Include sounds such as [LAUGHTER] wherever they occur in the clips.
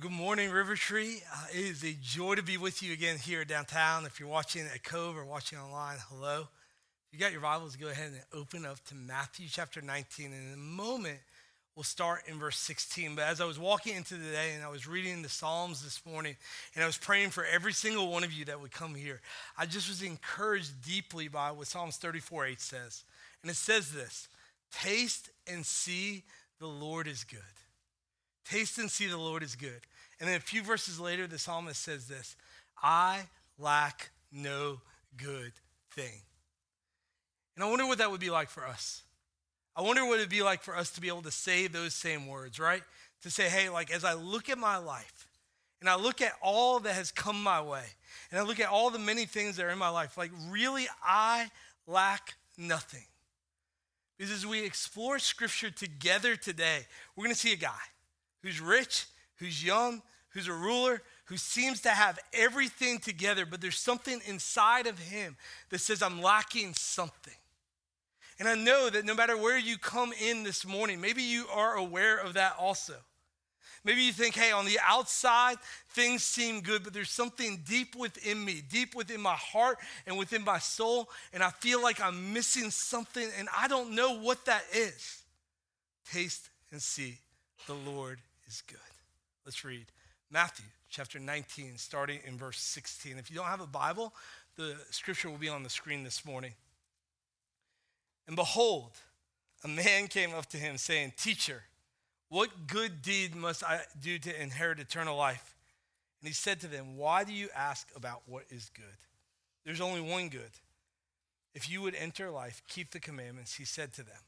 Good morning, River Tree. Uh, it is a joy to be with you again here downtown. If you're watching at Cove or watching online, hello. If you got your Bibles, go ahead and open up to Matthew chapter 19. And in a moment, we'll start in verse 16. But as I was walking into the day and I was reading the Psalms this morning and I was praying for every single one of you that would come here, I just was encouraged deeply by what Psalms 34 8 says. And it says this Taste and see the Lord is good. Taste and see the Lord is good. And then a few verses later, the psalmist says this I lack no good thing. And I wonder what that would be like for us. I wonder what it'd be like for us to be able to say those same words, right? To say, hey, like as I look at my life and I look at all that has come my way and I look at all the many things that are in my life, like really, I lack nothing. Because as we explore scripture together today, we're to see a guy who's rich, who's young, who's a ruler, who seems to have everything together, but there's something inside of him that says, I'm lacking something. And I know that no matter where you come in this morning, maybe you are aware of that also. Maybe you think, hey, on the outside, things seem good, but there's something deep within me, deep within my heart and within my soul, and I feel like I'm missing something, and I don't know what that is. Taste and see the Lord is good. Let's read Matthew chapter 19, starting in verse 16. If you don't have a Bible, the scripture will be on the screen this morning. And behold, a man came up to him saying, Teacher, what good deed must I do to inherit eternal life? And he said to them, Why do you ask about what is good? There's only one good. If you would enter life, keep the commandments, he said to them.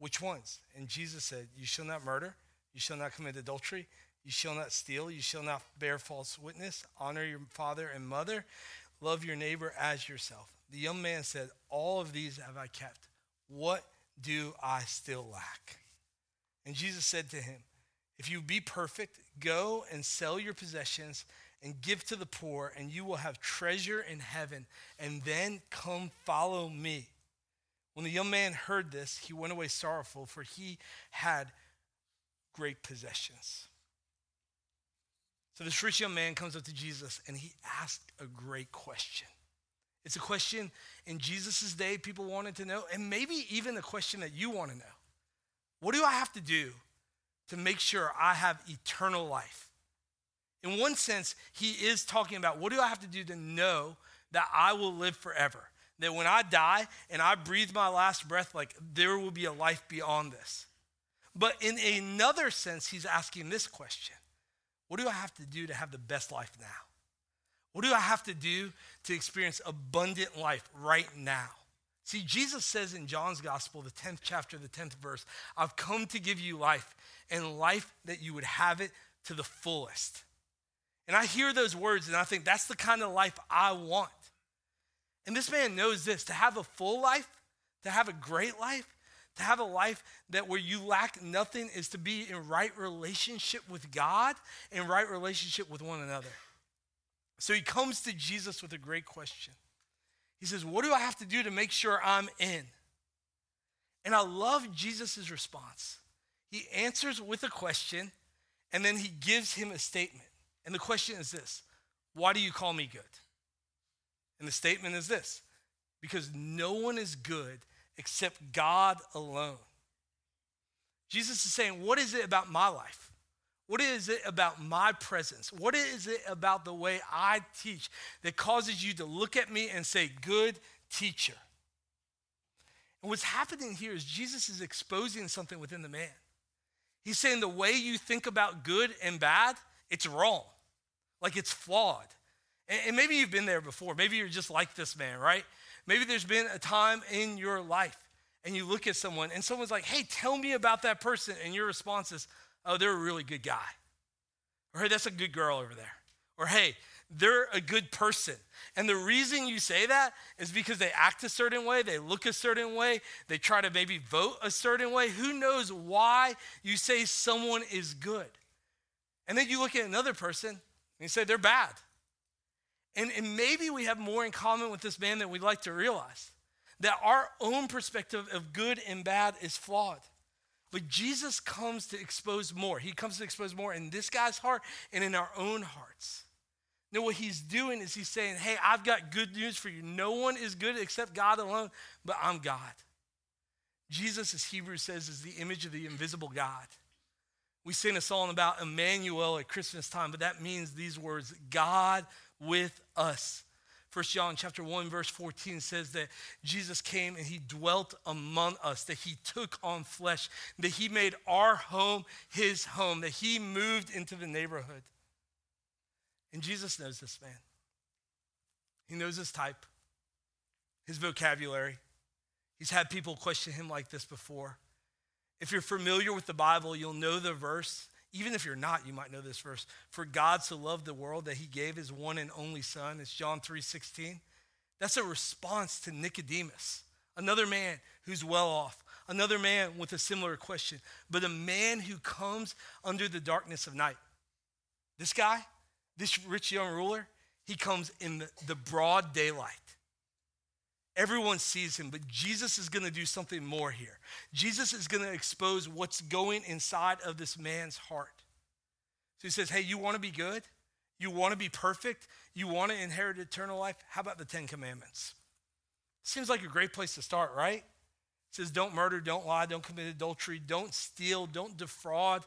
Which ones? And Jesus said, You shall not murder. You shall not commit adultery. You shall not steal. You shall not bear false witness. Honor your father and mother. Love your neighbor as yourself. The young man said, All of these have I kept. What do I still lack? And Jesus said to him, If you be perfect, go and sell your possessions and give to the poor, and you will have treasure in heaven. And then come follow me. When the young man heard this, he went away sorrowful, for he had great possessions. So this rich young man comes up to Jesus and he asked a great question. It's a question in Jesus' day people wanted to know, and maybe even a question that you want to know. What do I have to do to make sure I have eternal life? In one sense, he is talking about what do I have to do to know that I will live forever? That when I die and I breathe my last breath, like there will be a life beyond this. But in another sense, he's asking this question What do I have to do to have the best life now? What do I have to do to experience abundant life right now? See, Jesus says in John's gospel, the 10th chapter, the 10th verse, I've come to give you life and life that you would have it to the fullest. And I hear those words and I think that's the kind of life I want. And this man knows this to have a full life, to have a great life, to have a life that where you lack nothing is to be in right relationship with God and right relationship with one another. So he comes to Jesus with a great question. He says, What do I have to do to make sure I'm in? And I love Jesus' response. He answers with a question and then he gives him a statement. And the question is this Why do you call me good? And the statement is this because no one is good except God alone. Jesus is saying, What is it about my life? What is it about my presence? What is it about the way I teach that causes you to look at me and say, Good teacher? And what's happening here is Jesus is exposing something within the man. He's saying the way you think about good and bad, it's wrong. Like it's flawed. And, maybe you've been there before. Maybe you're just like this man, right? Maybe there's been a time in your life and you look at someone and someone's like, hey, tell me about that person. And your response is, oh, they're a really good guy. Or hey, that's a good girl over there. Or hey, they're a good person. And the reason you say that is because they act a certain way, they look a certain way, they try to maybe vote a certain way. Who knows why you say someone is good? And then you look at another person and you say they're bad. And, and maybe we have more in common with this man than we'd like to realize. That our own perspective of good and bad is flawed. But Jesus comes to expose more. He comes to expose more in this guy's heart and in our own hearts. Now, what he's doing is he's saying, Hey, I've got good news for you. No one is good except God alone, but I'm God. Jesus, as Hebrews says, is the image of the invisible God. We sing a song about Emmanuel at Christmas time, but that means these words God with us. First John chapter 1 verse 14 says that Jesus came and he dwelt among us, that he took on flesh, that he made our home his home, that he moved into the neighborhood. And Jesus knows this man. He knows his type, his vocabulary. He's had people question him like this before. If you're familiar with the Bible, you'll know the verse. Even if you're not, you might know this verse. For God so loved the world that he gave his one and only son. It's John 3:16. That's a response to Nicodemus, another man who's well off, another man with a similar question, but a man who comes under the darkness of night. This guy, this rich young ruler, he comes in the, the broad daylight. Everyone sees him, but Jesus is going to do something more here. Jesus is going to expose what's going inside of this man's heart. So he says, Hey, you want to be good? You want to be perfect? You want to inherit eternal life? How about the Ten Commandments? Seems like a great place to start, right? It says, Don't murder, don't lie, don't commit adultery, don't steal, don't defraud,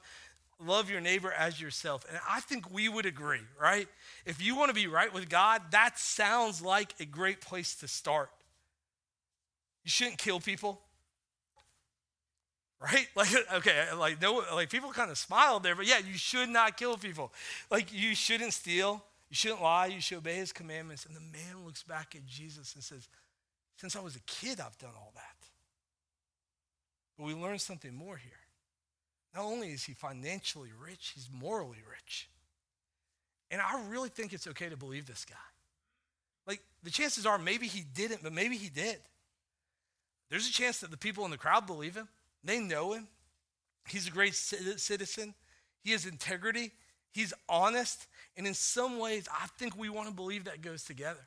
love your neighbor as yourself. And I think we would agree, right? If you want to be right with God, that sounds like a great place to start. You shouldn't kill people. Right? [LAUGHS] Like, okay, like no, like people kind of smiled there, but yeah, you should not kill people. Like you shouldn't steal, you shouldn't lie, you should obey his commandments. And the man looks back at Jesus and says, Since I was a kid, I've done all that. But we learn something more here. Not only is he financially rich, he's morally rich. And I really think it's okay to believe this guy. Like, the chances are maybe he didn't, but maybe he did. There's a chance that the people in the crowd believe him. They know him. He's a great citizen. He has integrity. He's honest. And in some ways, I think we want to believe that goes together.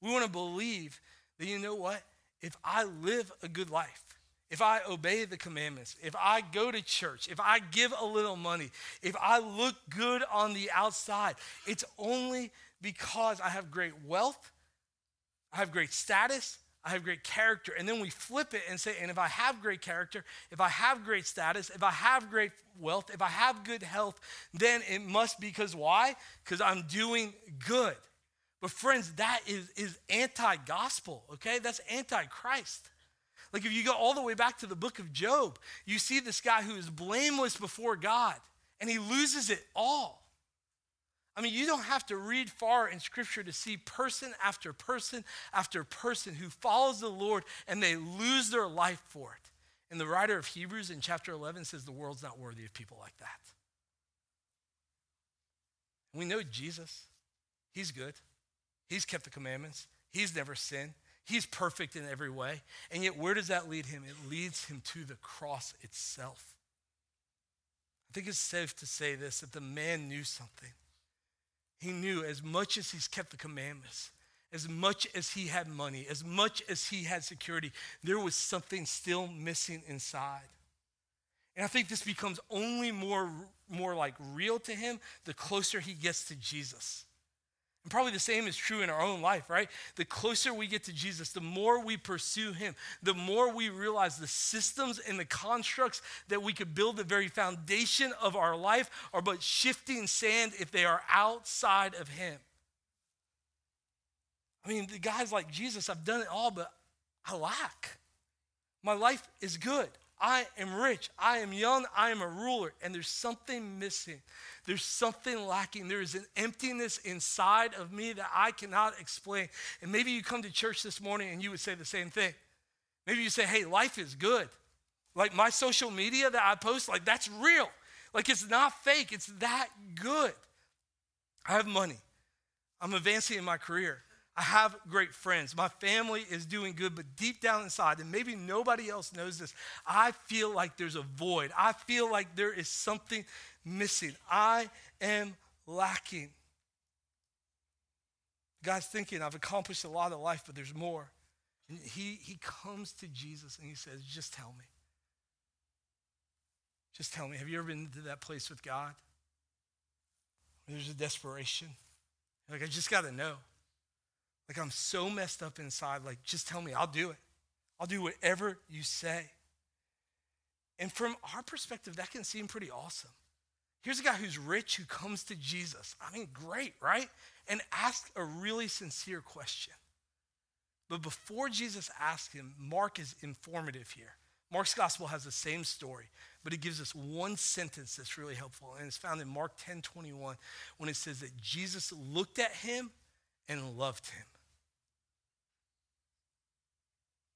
We want to believe that, you know what? If I live a good life, if I obey the commandments, if I go to church, if I give a little money, if I look good on the outside, it's only because I have great wealth, I have great status, I have great character. And then we flip it and say, and if I have great character, if I have great status, if I have great wealth, if I have good health, then it must be because why? Because I'm doing good. But friends, that is, is anti-gospel, okay? That's anti-Christ. Like if you go all the way back to the book of Job, you see this guy who is blameless before God, and he loses it all. I mean, you don't have to read far in scripture to see person after person after person who follows the Lord and they lose their life for it. And the writer of Hebrews in chapter 11 says the world's not worthy of people like that. We know Jesus. He's good. He's kept the commandments. He's never sinned. He's perfect in every way. And yet, where does that lead him? It leads him to the cross itself. I think it's safe to say this that the man knew something. He knew as much as he's kept the commandments, as much as he had money, as much as he had security, there was something still missing inside. And I think this becomes only more, more like real to him the closer he gets to Jesus. And probably the same is true in our own life, right? The closer we get to Jesus, the more we pursue him, the more we realize the systems and the constructs that we could build the very foundation of our life are but shifting sand if they are outside of him. I mean, the guys like Jesus, I've done it all, but I lack. My life is good. I am rich. I am young. I am a ruler. And there's something missing. There's something lacking. There is an emptiness inside of me that I cannot explain. And maybe you come to church this morning and you would say the same thing. Maybe you say, hey, life is good. Like my social media that I post, like that's real. Like it's not fake, it's that good. I have money. I'm advancing in my career. I have great friends. My family is doing good, but deep down inside, and maybe nobody else knows this, I feel like there's a void. I feel like there is something missing. I am lacking. God's thinking, I've accomplished a lot of life, but there's more. And he, he comes to Jesus and he says, Just tell me. Just tell me, have you ever been to that place with God? There's a desperation. Like, I just got to know. Like, I'm so messed up inside. Like, just tell me, I'll do it. I'll do whatever you say. And from our perspective, that can seem pretty awesome. Here's a guy who's rich who comes to Jesus. I mean, great, right? And asks a really sincere question. But before Jesus asks him, Mark is informative here. Mark's gospel has the same story, but it gives us one sentence that's really helpful. And it's found in Mark 10 21 when it says that Jesus looked at him and loved him.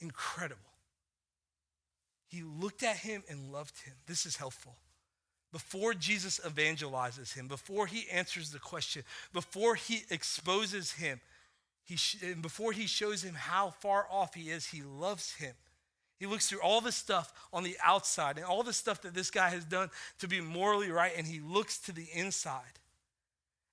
Incredible. He looked at him and loved him. This is helpful. Before Jesus evangelizes him, before he answers the question, before he exposes him, he sh- before he shows him how far off he is, he loves him. He looks through all the stuff on the outside and all the stuff that this guy has done to be morally right, and he looks to the inside.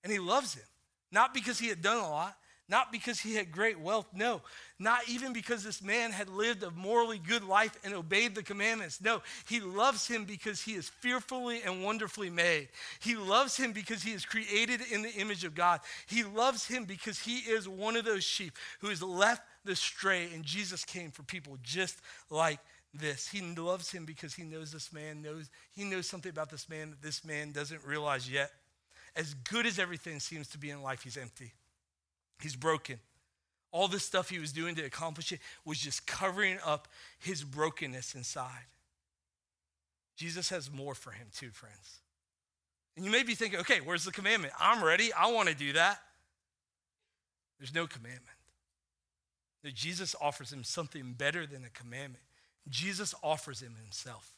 And he loves him. Not because he had done a lot, not because he had great wealth, no. Not even because this man had lived a morally good life and obeyed the commandments. No, he loves him because he is fearfully and wonderfully made. He loves him because he is created in the image of God. He loves him because he is one of those sheep who has left the stray, and Jesus came for people just like this. He loves him because he knows this man knows he knows something about this man that this man doesn't realize yet. As good as everything seems to be in life, he's empty. He's broken. All this stuff he was doing to accomplish it was just covering up his brokenness inside. Jesus has more for him, too, friends. And you may be thinking, okay, where's the commandment? I'm ready. I want to do that. There's no commandment. Jesus offers him something better than a commandment. Jesus offers him himself.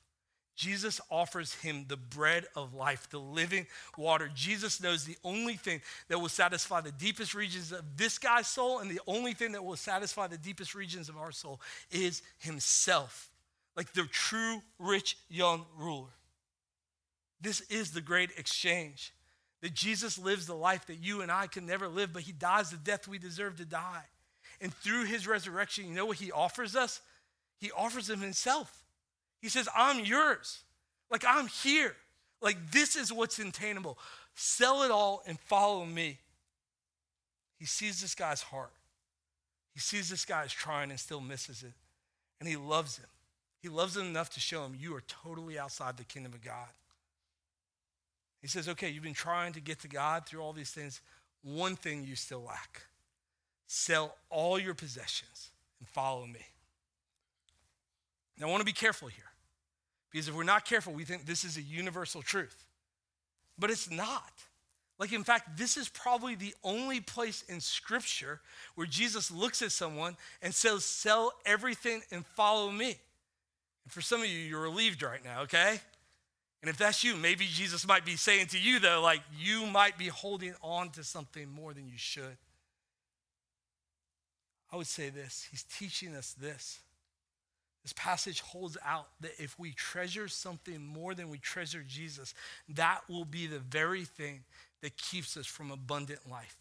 Jesus offers him the bread of life, the living water. Jesus knows the only thing that will satisfy the deepest regions of this guy's soul and the only thing that will satisfy the deepest regions of our soul is himself, like the true rich young ruler. This is the great exchange. That Jesus lives the life that you and I can never live, but he dies the death we deserve to die. And through his resurrection, you know what he offers us? He offers him himself. He says, I'm yours. Like, I'm here. Like, this is what's attainable. Sell it all and follow me. He sees this guy's heart. He sees this guy is trying and still misses it. And he loves him. He loves him enough to show him, You are totally outside the kingdom of God. He says, Okay, you've been trying to get to God through all these things. One thing you still lack sell all your possessions and follow me. Now, I want to be careful here. Because if we're not careful, we think this is a universal truth. But it's not. Like, in fact, this is probably the only place in Scripture where Jesus looks at someone and says, Sell everything and follow me. And for some of you, you're relieved right now, okay? And if that's you, maybe Jesus might be saying to you, though, like, you might be holding on to something more than you should. I would say this He's teaching us this this passage holds out that if we treasure something more than we treasure Jesus, that will be the very thing that keeps us from abundant life.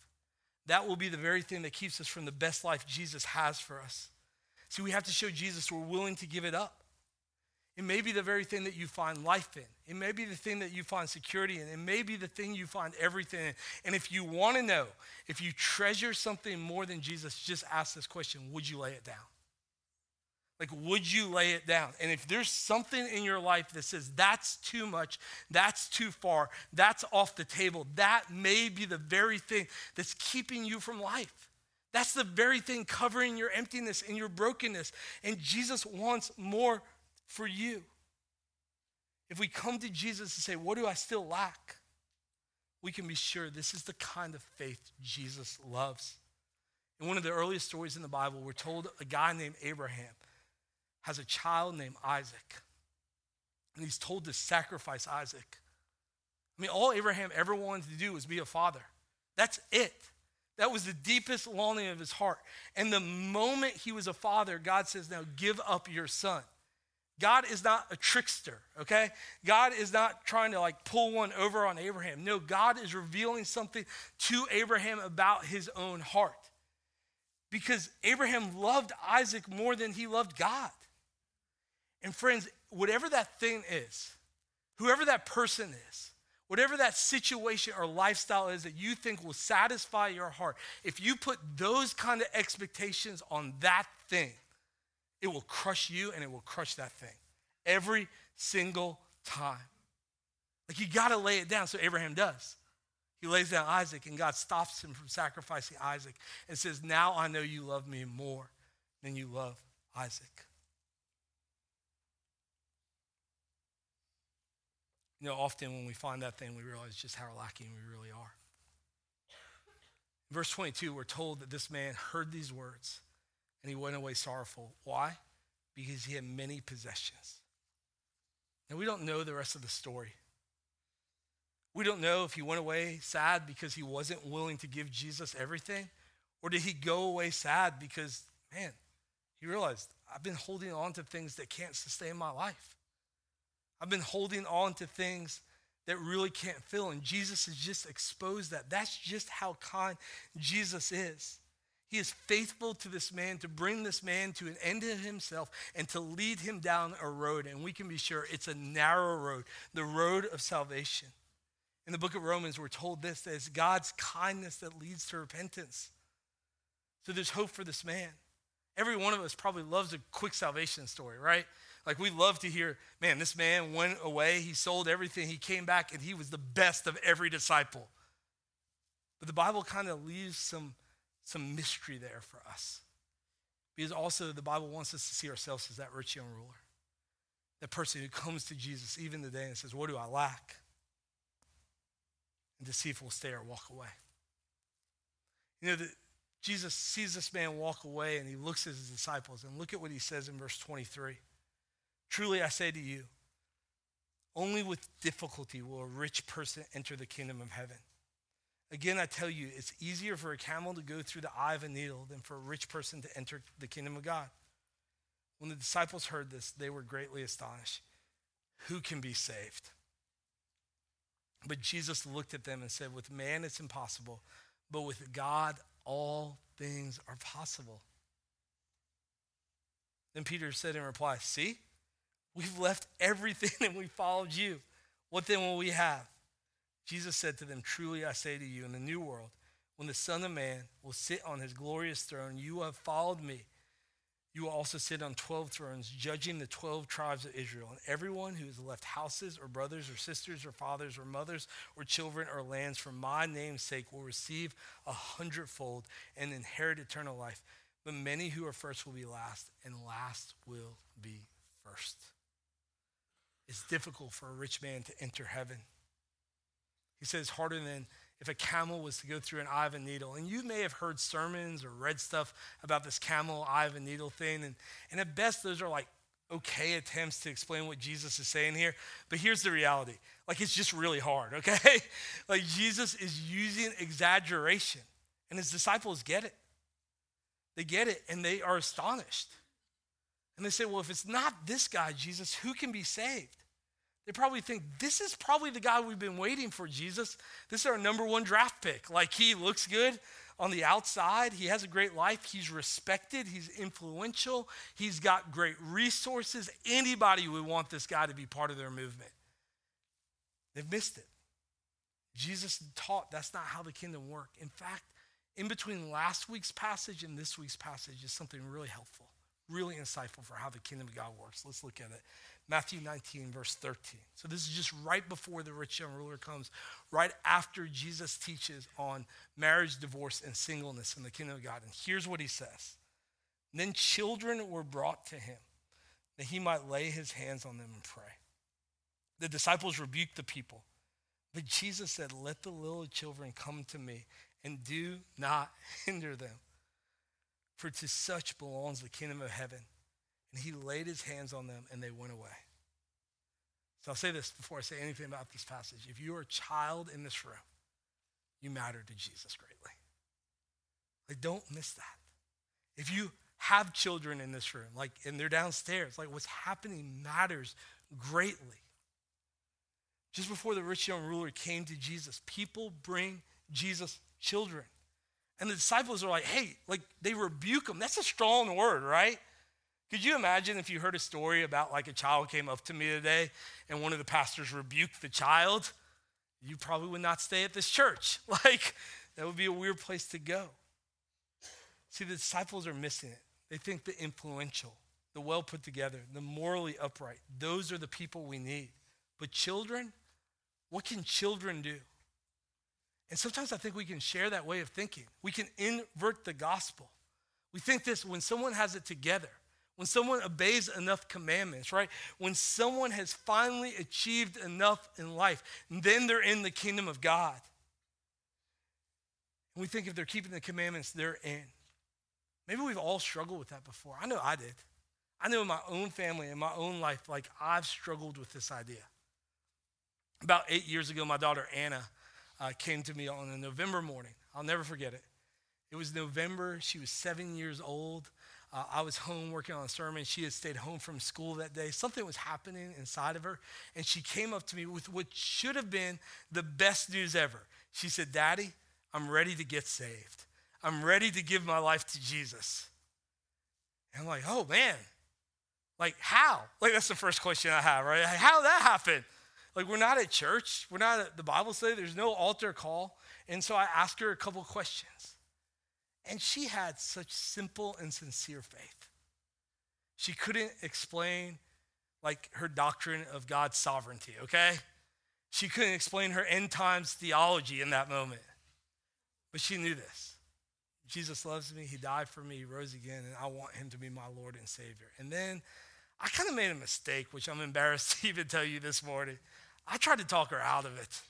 That will be the very thing that keeps us from the best life Jesus has for us. See, we have to show Jesus we're willing to give it up. It may be the very thing that you find life in. It may be the thing that you find security in. It may be the thing you find everything in. And if you want to know, if you treasure something more than Jesus, just ask this question Would you lay it down? Like, would you lay it down? And if there's something in your life that says that's too much, that's too far, that's off the table, that may be the very thing that's keeping you from life. That's the very thing covering your emptiness and your brokenness. And Jesus wants more for you. If we come to Jesus and say, What do I still lack? we can be sure this is the kind of faith Jesus loves. In one of the earliest stories in the Bible, we're told a guy named Abraham has a child named Isaac. And he's told to sacrifice Isaac. I mean, all Abraham ever wanted to do was be a father. That's it. That was the deepest longing of his heart. And the moment he was a father, God says, Now give up your son. God is not a trickster, okay? God is not trying to like pull one over on Abraham. No, God is revealing something to Abraham about his own heart. Because Abraham loved Isaac more than he loved God. And friends, whatever that thing is, Whoever that person is, whatever that situation or lifestyle is that you think will satisfy your heart, if you put those kind of expectations on that thing, it will crush you and it will crush that thing every single time. Like you got to lay it down. So Abraham does. He lays down Isaac, and God stops him from sacrificing Isaac and says, Now I know you love me more than you love Isaac. You know, often when we find that thing, we realize just how lacking we really are. Verse 22, we're told that this man heard these words and he went away sorrowful. Why? Because he had many possessions. And we don't know the rest of the story. We don't know if he went away sad because he wasn't willing to give Jesus everything, or did he go away sad because, man, he realized, I've been holding on to things that can't sustain my life. I've been holding on to things that really can't fill. And Jesus has just exposed that. That's just how kind Jesus is. He is faithful to this man to bring this man to an end in himself and to lead him down a road. And we can be sure it's a narrow road, the road of salvation. In the book of Romans, we're told this that it's God's kindness that leads to repentance. So there's hope for this man. Every one of us probably loves a quick salvation story, right? Like we love to hear, man, this man went away, he sold everything, he came back, and he was the best of every disciple. But the Bible kind of leaves some, some mystery there for us. Because also the Bible wants us to see ourselves as that rich young ruler. That person who comes to Jesus even today and says, What do I lack? And to see if we'll stay or walk away. You know, the, Jesus sees this man walk away and he looks at his disciples. And look at what he says in verse 23. Truly I say to you, only with difficulty will a rich person enter the kingdom of heaven. Again, I tell you, it's easier for a camel to go through the eye of a needle than for a rich person to enter the kingdom of God. When the disciples heard this, they were greatly astonished. Who can be saved? But Jesus looked at them and said, With man it's impossible, but with God all things are possible. Then Peter said in reply, See? We've left everything [LAUGHS] and we followed you. What then will we have? Jesus said to them, Truly I say to you, in the new world, when the Son of Man will sit on his glorious throne, you have followed me. You will also sit on 12 thrones, judging the 12 tribes of Israel. And everyone who has left houses or brothers or sisters or fathers or mothers or children or lands for my name's sake will receive a hundredfold and inherit eternal life. But many who are first will be last, and last will be first it's difficult for a rich man to enter heaven. He says, harder than if a camel was to go through an eye of a needle. And you may have heard sermons or read stuff about this camel eye of a needle thing. And, and at best, those are like okay attempts to explain what Jesus is saying here. But here's the reality like, it's just really hard, [LAUGHS] okay? like, Jesus is using exaggeration, and his disciples get it. They get it, and they are astonished. And they say, well, if it's not this guy, Jesus, who can be saved? They probably think, this is probably the guy we've been waiting for, Jesus. This is our number one draft pick. Like, he looks good on the outside. He has a great life. He's respected. He's influential. He's got great resources. Anybody would want this guy to be part of their movement. They've missed it. Jesus taught that's not how the kingdom works. In fact, in between last week's passage and this week's passage is something really helpful really insightful for how the kingdom of God works. Let's look at it. Matthew 19, verse 13. So, this is just right before the rich young ruler comes, right after Jesus teaches on marriage, divorce, and singleness in the kingdom of God. And here's what he says Then children were brought to him that he might lay his hands on them and pray. The disciples rebuked the people. But Jesus said, Let the little children come to me and do not [LAUGHS] hinder them for to such belongs the kingdom of heaven. And he laid his hands on them and they went away. So I'll say this before I say anything about this passage. If you are a child in this room, you matter to Jesus greatly. Like, don't miss that. If you have children in this room, like, and they're downstairs, like, what's happening matters greatly. Just before the rich young ruler came to Jesus, people bring Jesus children. And the disciples are like, hey, like they rebuke him. That's a strong word, right? Could you imagine if you heard a story about like a child came up to me today and one of the pastors rebuked the child? You probably would not stay at this church. [LAUGHS] Like, that would be a weird place to go. See, the disciples are missing it. They think the influential, the well put together, the morally upright, those are the people we need. But children, what can children do? And sometimes I think we can share that way of thinking. We can invert the gospel. We think this when someone has it together, when someone obeys enough commandments, right? When someone has finally achieved enough in life, then they're in the kingdom of God. And we think if they're keeping the commandments, they're in. Maybe we've all struggled with that before. I know I did. I know in my own family, in my own life, like I've struggled with this idea. About eight years ago, my daughter Anna uh, came to me on a November morning. I'll never forget it. It was November. She was seven years old. Uh, I was [LAUGHS] home working on a sermon. She had stayed home from school that day. Something was happening inside of her. And she came up to me with what should have been the best news ever. She said, Daddy, I'm ready to get saved. I'm ready to give my life to Jesus. And I'm like, oh man, like how? Like that's the first question I have, right? How that happen? Like we're not at church, we're not at the Bible study, there's no altar call. And so I asked her a couple questions. And she had such simple and sincere faith. She couldn't explain like her doctrine of God's sovereignty, okay? She couldn't explain her end times theology in that moment. But she knew this. Jesus loves me. He died for me. He rose again, and I want him to be my Lord and Savior. And then I kind of made a mistake, which I'm embarrassed [LAUGHS] to even tell you this morning. I tried to talk her out of it.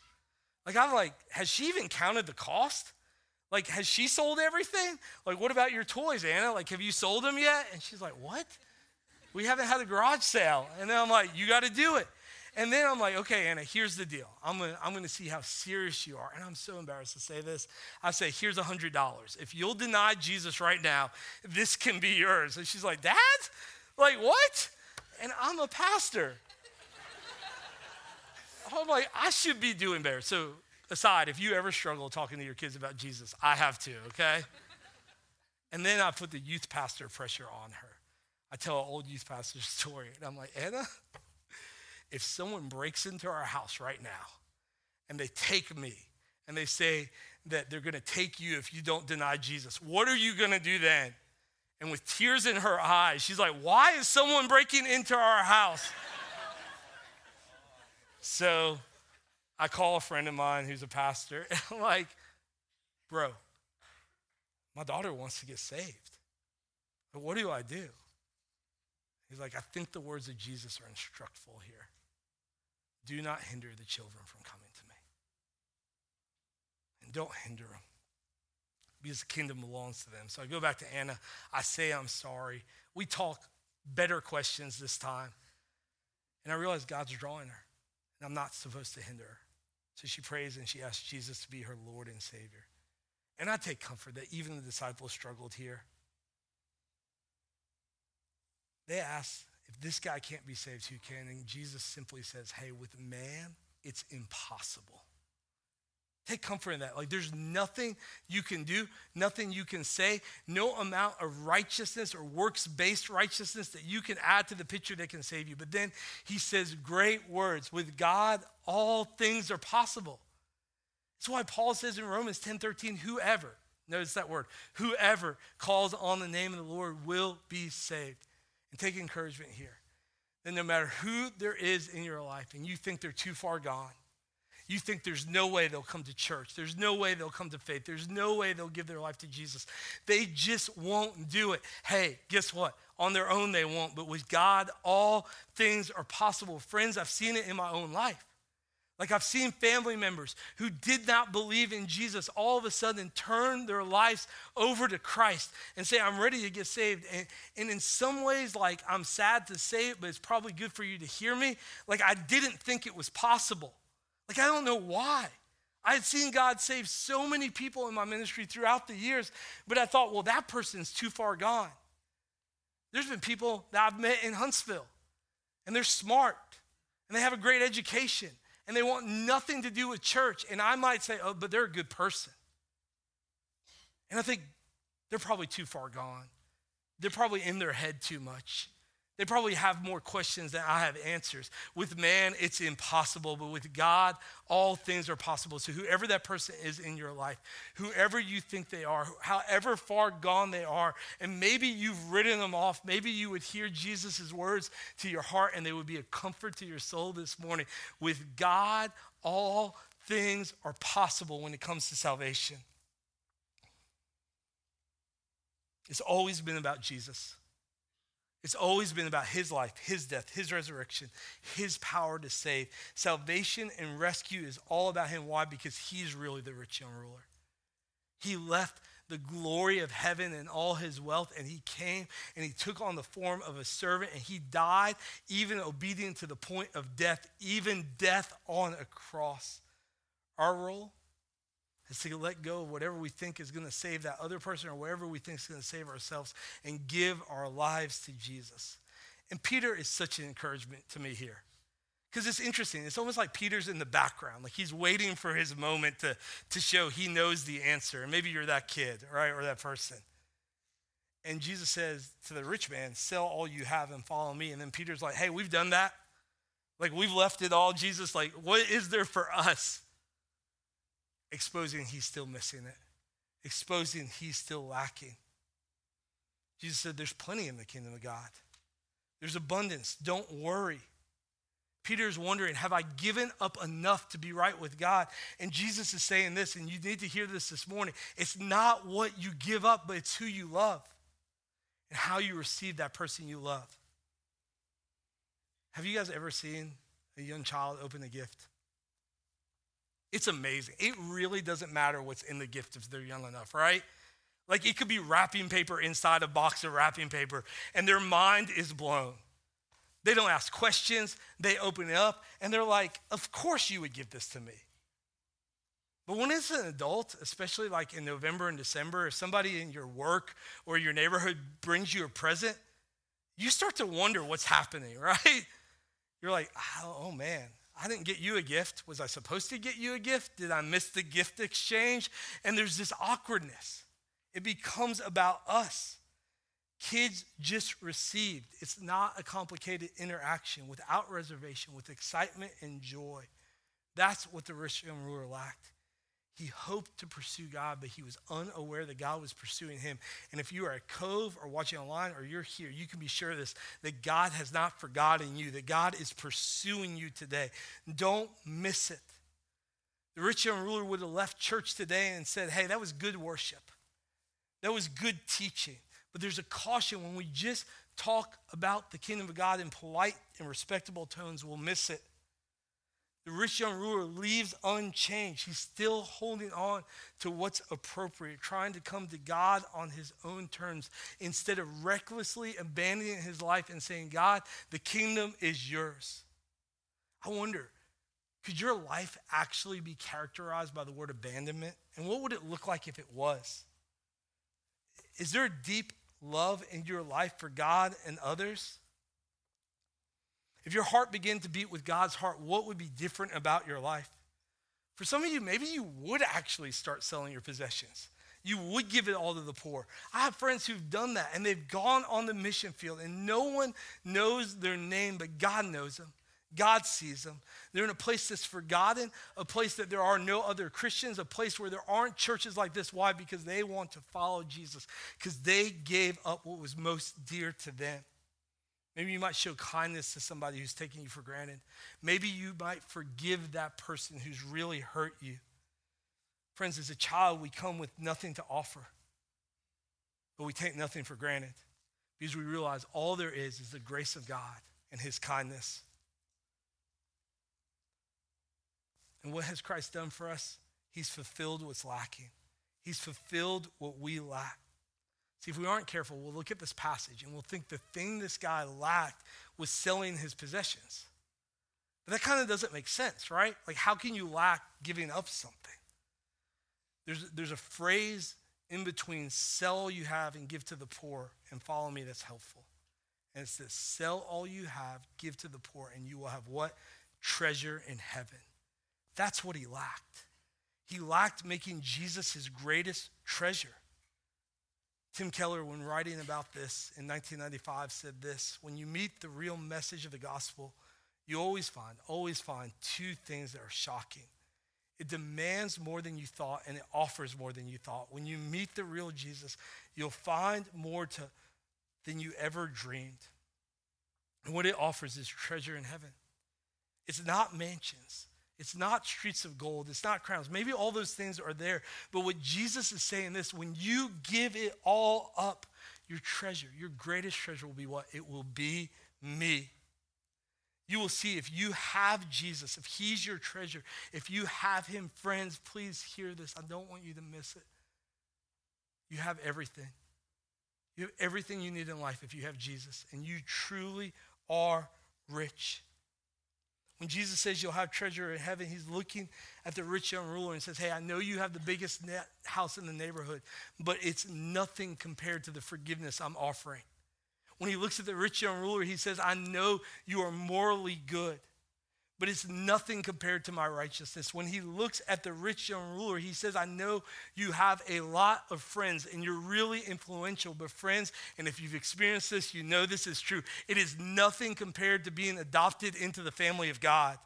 Like, I'm like, has she even counted the cost? Like, has she sold everything? Like, what about your toys, Anna? Like, have you sold them yet? And she's like, what? We haven't had a garage sale. And then I'm like, you got to do it. And then I'm like, okay, Anna, here's the deal. I'm gonna, I'm gonna see how serious you are. And I'm so embarrassed to say this. I say, here's a $100. If you'll deny Jesus right now, this can be yours. And she's like, Dad? Like, what? And I'm a pastor. I'm like, I should be doing better. So, aside, if you ever struggle talking to your kids about Jesus, I have to, okay? And then I put the youth pastor pressure on her. I tell an old youth pastor [LAUGHS] story, and I'm like, Anna, if someone breaks into our house right now and they take me and they say that they're to take you if you don't deny Jesus, what are you to do then? And with tears in her eyes, she's like, Why is someone breaking into our house? [LAUGHS] so I call a friend of mine who's a pastor, [LAUGHS] and I'm like, Bro, my daughter wants to get saved. But what do I do? He's like, I think the words of Jesus are instructful here. Do not hinder the children from coming to me. And don't hinder them because the kingdom belongs to them. So I go back to Anna. I say, I'm sorry. We talk better questions this time. And I realize God's drawing her, and I'm not supposed to hinder her. So she prays and she asks Jesus to be her Lord and Savior. And I take comfort that even the disciples struggled here. They asked, if this guy can't be saved, who can? And Jesus simply says, hey, with man, it's impossible. Take comfort in that. Like, there's nothing you can do, nothing you can say, no amount of righteousness or works based righteousness that you can add to the picture that can save you. But then he says great words. With God, all things are possible. That's why Paul says in Romans 10 13, whoever, notice that word, whoever calls on the name of the Lord will be saved. And take encouragement here that no matter who there is in your life and you think they're too far gone, you think there's no way they'll come to church, there's no way they'll come to faith, there's no way they'll give their life to Jesus, they just won't do it. Hey, guess what? On their own, they won't, but with God, all things are possible. Friends, I've seen it in my own life. Like I've seen family members who did not believe in Jesus all of a sudden turn their lives over to Christ and say, I'm ready to get saved. And, and in some ways, like I'm sad to say it, but it's probably good for you to hear me. Like I didn't think it was possible. Like I don't know why. I had seen God save so many people in my ministry throughout the years, but I thought, well, that person's too far gone. There's been people that I've met in Huntsville, and they're smart, and they have a great education and they want nothing to do with church. And I might say, oh, but they're a good person. And I think they're probably too far gone. They're probably in their head too much. They probably have more questions than I have answers. With man, it's impossible, but with God, all things are possible. So, whoever that person is in your life, whoever you think they are, however far gone they are, and maybe you've written them off, maybe you would hear Jesus' words to your heart and they would be a comfort to your soul this morning. With God, all things are possible when it comes to salvation. It's always been about Jesus. It's always been about his life, his death, his resurrection, his power to save. Salvation and rescue is all about him. Why? Because he's really the rich young ruler. He left the glory of heaven and all his wealth, and he came and he took on the form of a servant, and he died, even obedient to the point of death, even death on a cross. Our role is to let go of whatever we think is going to save that other person or whatever we think is going to save ourselves and give our lives to Jesus. And Peter is such an encouragement to me here. Because it's interesting. It's almost like Peter's in the background, like he's waiting for his moment to, to show he knows the answer. And maybe you're that kid, right, or that person. And Jesus says to the rich man, Sell all you have and follow me. And then Peter's like, Hey, we've done that. Like, we've left it all. Jesus, like, what is there for us? Exposing he's still missing it, exposing he's still lacking. Jesus said, There's plenty in the kingdom of God, there's abundance. Don't worry. Peter's wondering, Have I given up enough to be right with God? And Jesus is saying this, and you need to hear this this morning. It's not what you give up, but it's who you love and how you receive that person you love. Have you guys ever seen a young child open a gift? It's amazing. It really doesn't matter what's in the gift if they're young enough, right? Like it could be wrapping paper inside a box of wrapping paper, and their mind is blown. They don't ask questions, they open it up, and they're like, Of course you would give this to me. But when it's an adult, especially like in November and December, if somebody in your work or your neighborhood brings you a present, you start to wonder what's happening, [LAUGHS] right? You're like, oh, oh man, I didn't get you a gift. Was I supposed to get you a gift? Did I miss the gift exchange? And there's this awkwardness. It becomes about us. Kids just received. It's not a complicated interaction without reservation, with excitement and joy. That's what the rich young ruler lacked. He hoped to pursue God, but he was unaware that God was pursuing him. And if you are at Cove or watching online or you're here, you can be sure of this that God has not forgotten you, that God is pursuing you today. Don't miss it. The rich young ruler would have left church today and said, Hey, that was good worship. That was good teaching. But there's a caution when we just talk about the kingdom of God in polite and respectable tones, we'll miss it. The rich young ruler leaves unchanged. He's still holding on to what's appropriate, trying to come to God on his own terms instead of recklessly abandoning his life and saying, God, the kingdom is yours. I wonder, could your life actually be characterized by the word abandonment? And what would it look like if it was? Is there a deep love in your life for God and others? If your heart began to beat with God's heart, what would be different about your life? For some of you, maybe you would actually start selling your possessions. You would give it all to the poor. I have friends who've done that and they've gone on the mission field and no one knows their name, but God knows them. God sees them. They're in a place that's forgotten, a place that there are no other Christians, a place where there aren't churches like this. Why? Because they want to follow Jesus, because they gave up what was most dear to them. Maybe you might show kindness to somebody who's taking you for granted. Maybe you might forgive that person who's really hurt you. Friends, as a child, we come with nothing to offer, but we take nothing for granted because we realize all there is is the grace of God and his kindness. And what has Christ done for us? He's fulfilled what's lacking. He's fulfilled what we lack. See, if we aren't careful, we'll look at this passage and we'll think the thing this guy lacked was selling his possessions. But that kind of doesn't make sense, right? Like, how can you lack giving up something? There's, there's a phrase in between sell all you have and give to the poor and follow me that's helpful. And it's this sell all you have, give to the poor, and you will have what? Treasure in heaven. That's what he lacked. He lacked making Jesus his greatest treasure. Tim Keller, when writing about this in 1995, said this When you meet the real message of the gospel, you always find, always find two things that are shocking. It demands more than you thought and it offers more than you thought. When you meet the real Jesus, you'll find more to, than you ever dreamed. And what it offers is treasure in heaven. It's not mansions. It's not streets of gold. It's not crowns. Maybe all those things are there. But what Jesus is saying this when you give it all up, your treasure, your greatest treasure will be what? It will be me. You will see if you have Jesus, if he's your treasure, if you have him, friends, please hear this. I don't want you to miss it. You have everything. You have everything you need in life if you have Jesus, and you truly are rich. When Jesus says you'll have treasure in heaven, he's looking at the rich young ruler and says, Hey, I know you have the biggest house in the neighborhood, but it's nothing compared to the forgiveness I'm offering. When he looks at the rich young ruler, he says, I know you are morally good but it's nothing compared to my righteousness. When he looks at the rich young ruler, he says, I know you have a lot of friends and you're really influential, but friends, and if you've experienced this, you know this is true. It is nothing compared to being adopted into the family of God.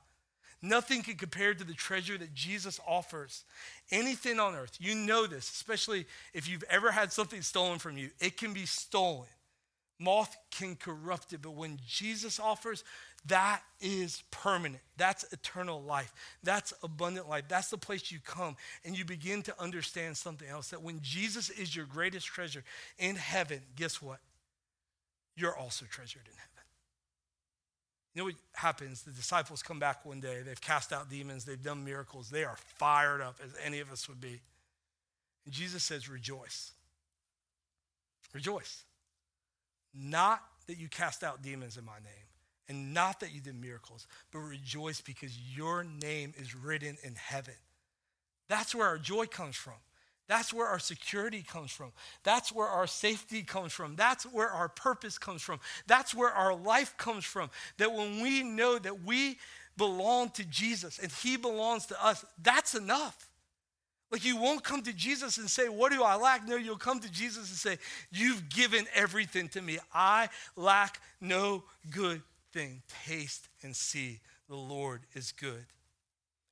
Nothing can compare to the treasure that Jesus offers. Anything on earth, you know this, especially if you've ever had something stolen from you, it can be stolen. Moth can corrupt it, but when Jesus offers, that is permanent. That's eternal life. That's abundant life. That's the place you come and you begin to understand something else that when Jesus is your greatest treasure in heaven, guess what? You're also treasured in heaven. You know what happens? The disciples come back one day. They've cast out demons, they've done miracles. They are fired up as any of us would be. And Jesus says, Rejoice. Rejoice. Not that you cast out demons in my name, and not that you did miracles, but rejoice because your name is written in heaven. That's where our joy comes from. That's where our security comes from. That's where our safety comes from. That's where our purpose comes from. That's where our life comes from. That when we know that we belong to Jesus and He belongs to us, that's enough. Like you won't come to Jesus and say, What do I lack? No, you'll come to Jesus and say, You've given everything to me. I lack no good thing. Taste and see the Lord is good.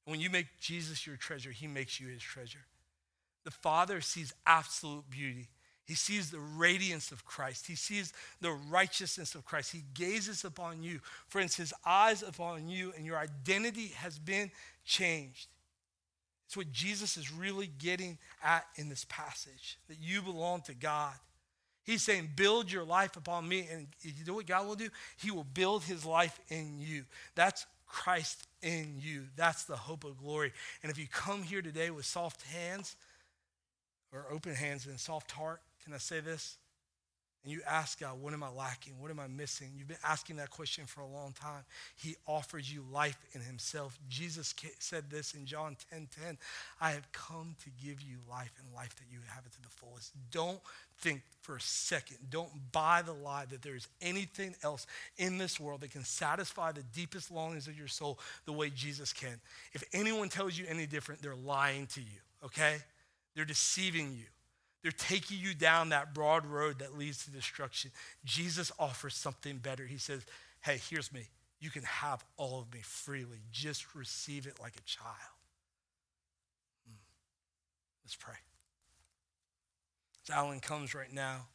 When you make Jesus your treasure, he makes you his treasure. The Father sees absolute beauty. He sees the radiance of Christ. He sees the righteousness of Christ. He gazes upon you. Friends, his eyes upon you, and your identity has been changed. It's what Jesus is really getting at in this passage that you belong to God. He's saying, build your life upon me. And you know what God will do? He will build his life in you. That's Christ in you. That's the hope of glory. And if you come here today with soft hands or open hands and soft heart, can I say this? And you ask God, what am I lacking? What am I missing? You've been asking that question for a long time. He offers you life in himself. Jesus said this in John 10 10. I have come to give you life and life that you have it to the fullest. Don't think for a second. Don't buy the lie that there is anything else in this world that can satisfy the deepest longings of your soul the way Jesus can. If anyone tells you any different, they're lying to you, okay? They're deceiving you. They're taking you down that broad road that leads to destruction. Jesus offers something better. He says, Hey, here's me. You can have all of me freely. Just receive it like a child. Hmm. Let's pray. As Alan comes right now,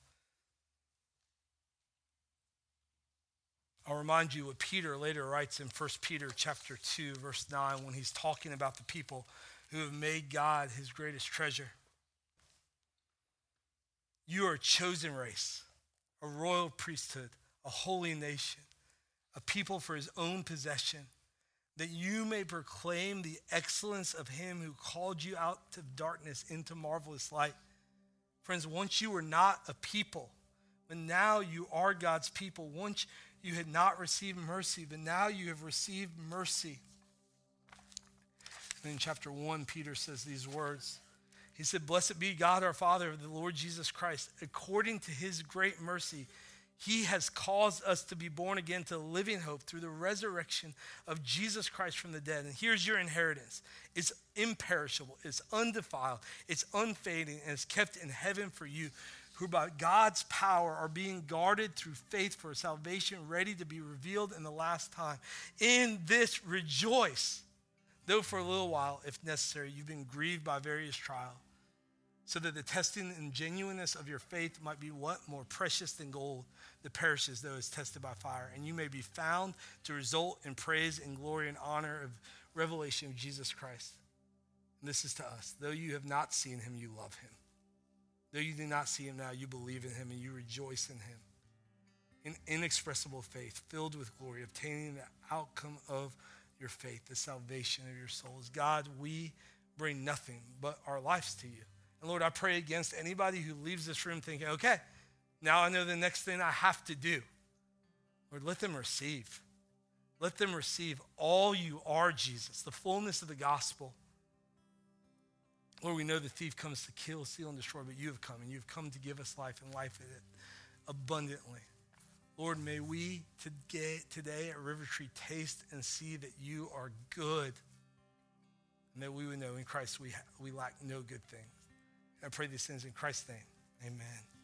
I'll remind you what Peter later writes in 1 Peter chapter 2, verse 9, when he's talking about the people who have made God his greatest treasure. You are a chosen race, a royal priesthood, a holy nation, a people for his own possession, that you may proclaim the excellence of him who called you out of darkness into marvelous light. Friends, once you were not a people, but now you are God's people. Once you had not received mercy, but now you have received mercy. And in chapter 1, Peter says these words. He said, Blessed be God our Father, the Lord Jesus Christ. According to his great mercy, he has caused us to be born again to living hope through the resurrection of Jesus Christ from the dead. And here's your inheritance it's imperishable, it's undefiled, it's unfading, and it's kept in heaven for you who by God's power are being guarded through faith for salvation ready to be revealed in the last time. In this rejoice, though for a little while, if necessary, you've been grieved by various trials, so that the testing and genuineness of your faith might be what? More precious than gold that perishes though it's tested by fire. And you may be found to result in praise and glory and honor of revelation of Jesus Christ. And this is to us. Though you have not seen him, you love him. Though you do not see him now, you believe in him and you rejoice in him. In inexpressible faith, filled with glory, obtaining the outcome of your faith, the salvation of your souls. God, we bring nothing but our lives to you. And Lord, I pray against anybody who leaves this room thinking, okay, now I know the next thing I have to do. Lord, let them receive. Let them receive all you are, Jesus, the fullness of the gospel. Lord, we know the thief comes to kill, steal, and destroy, but you have come, and you've come to give us life and life in it abundantly. Lord, may we today at River Tree taste and see that you are good, and that we would know in Christ we, we lack no good thing. I pray these things in Christ's name. Amen.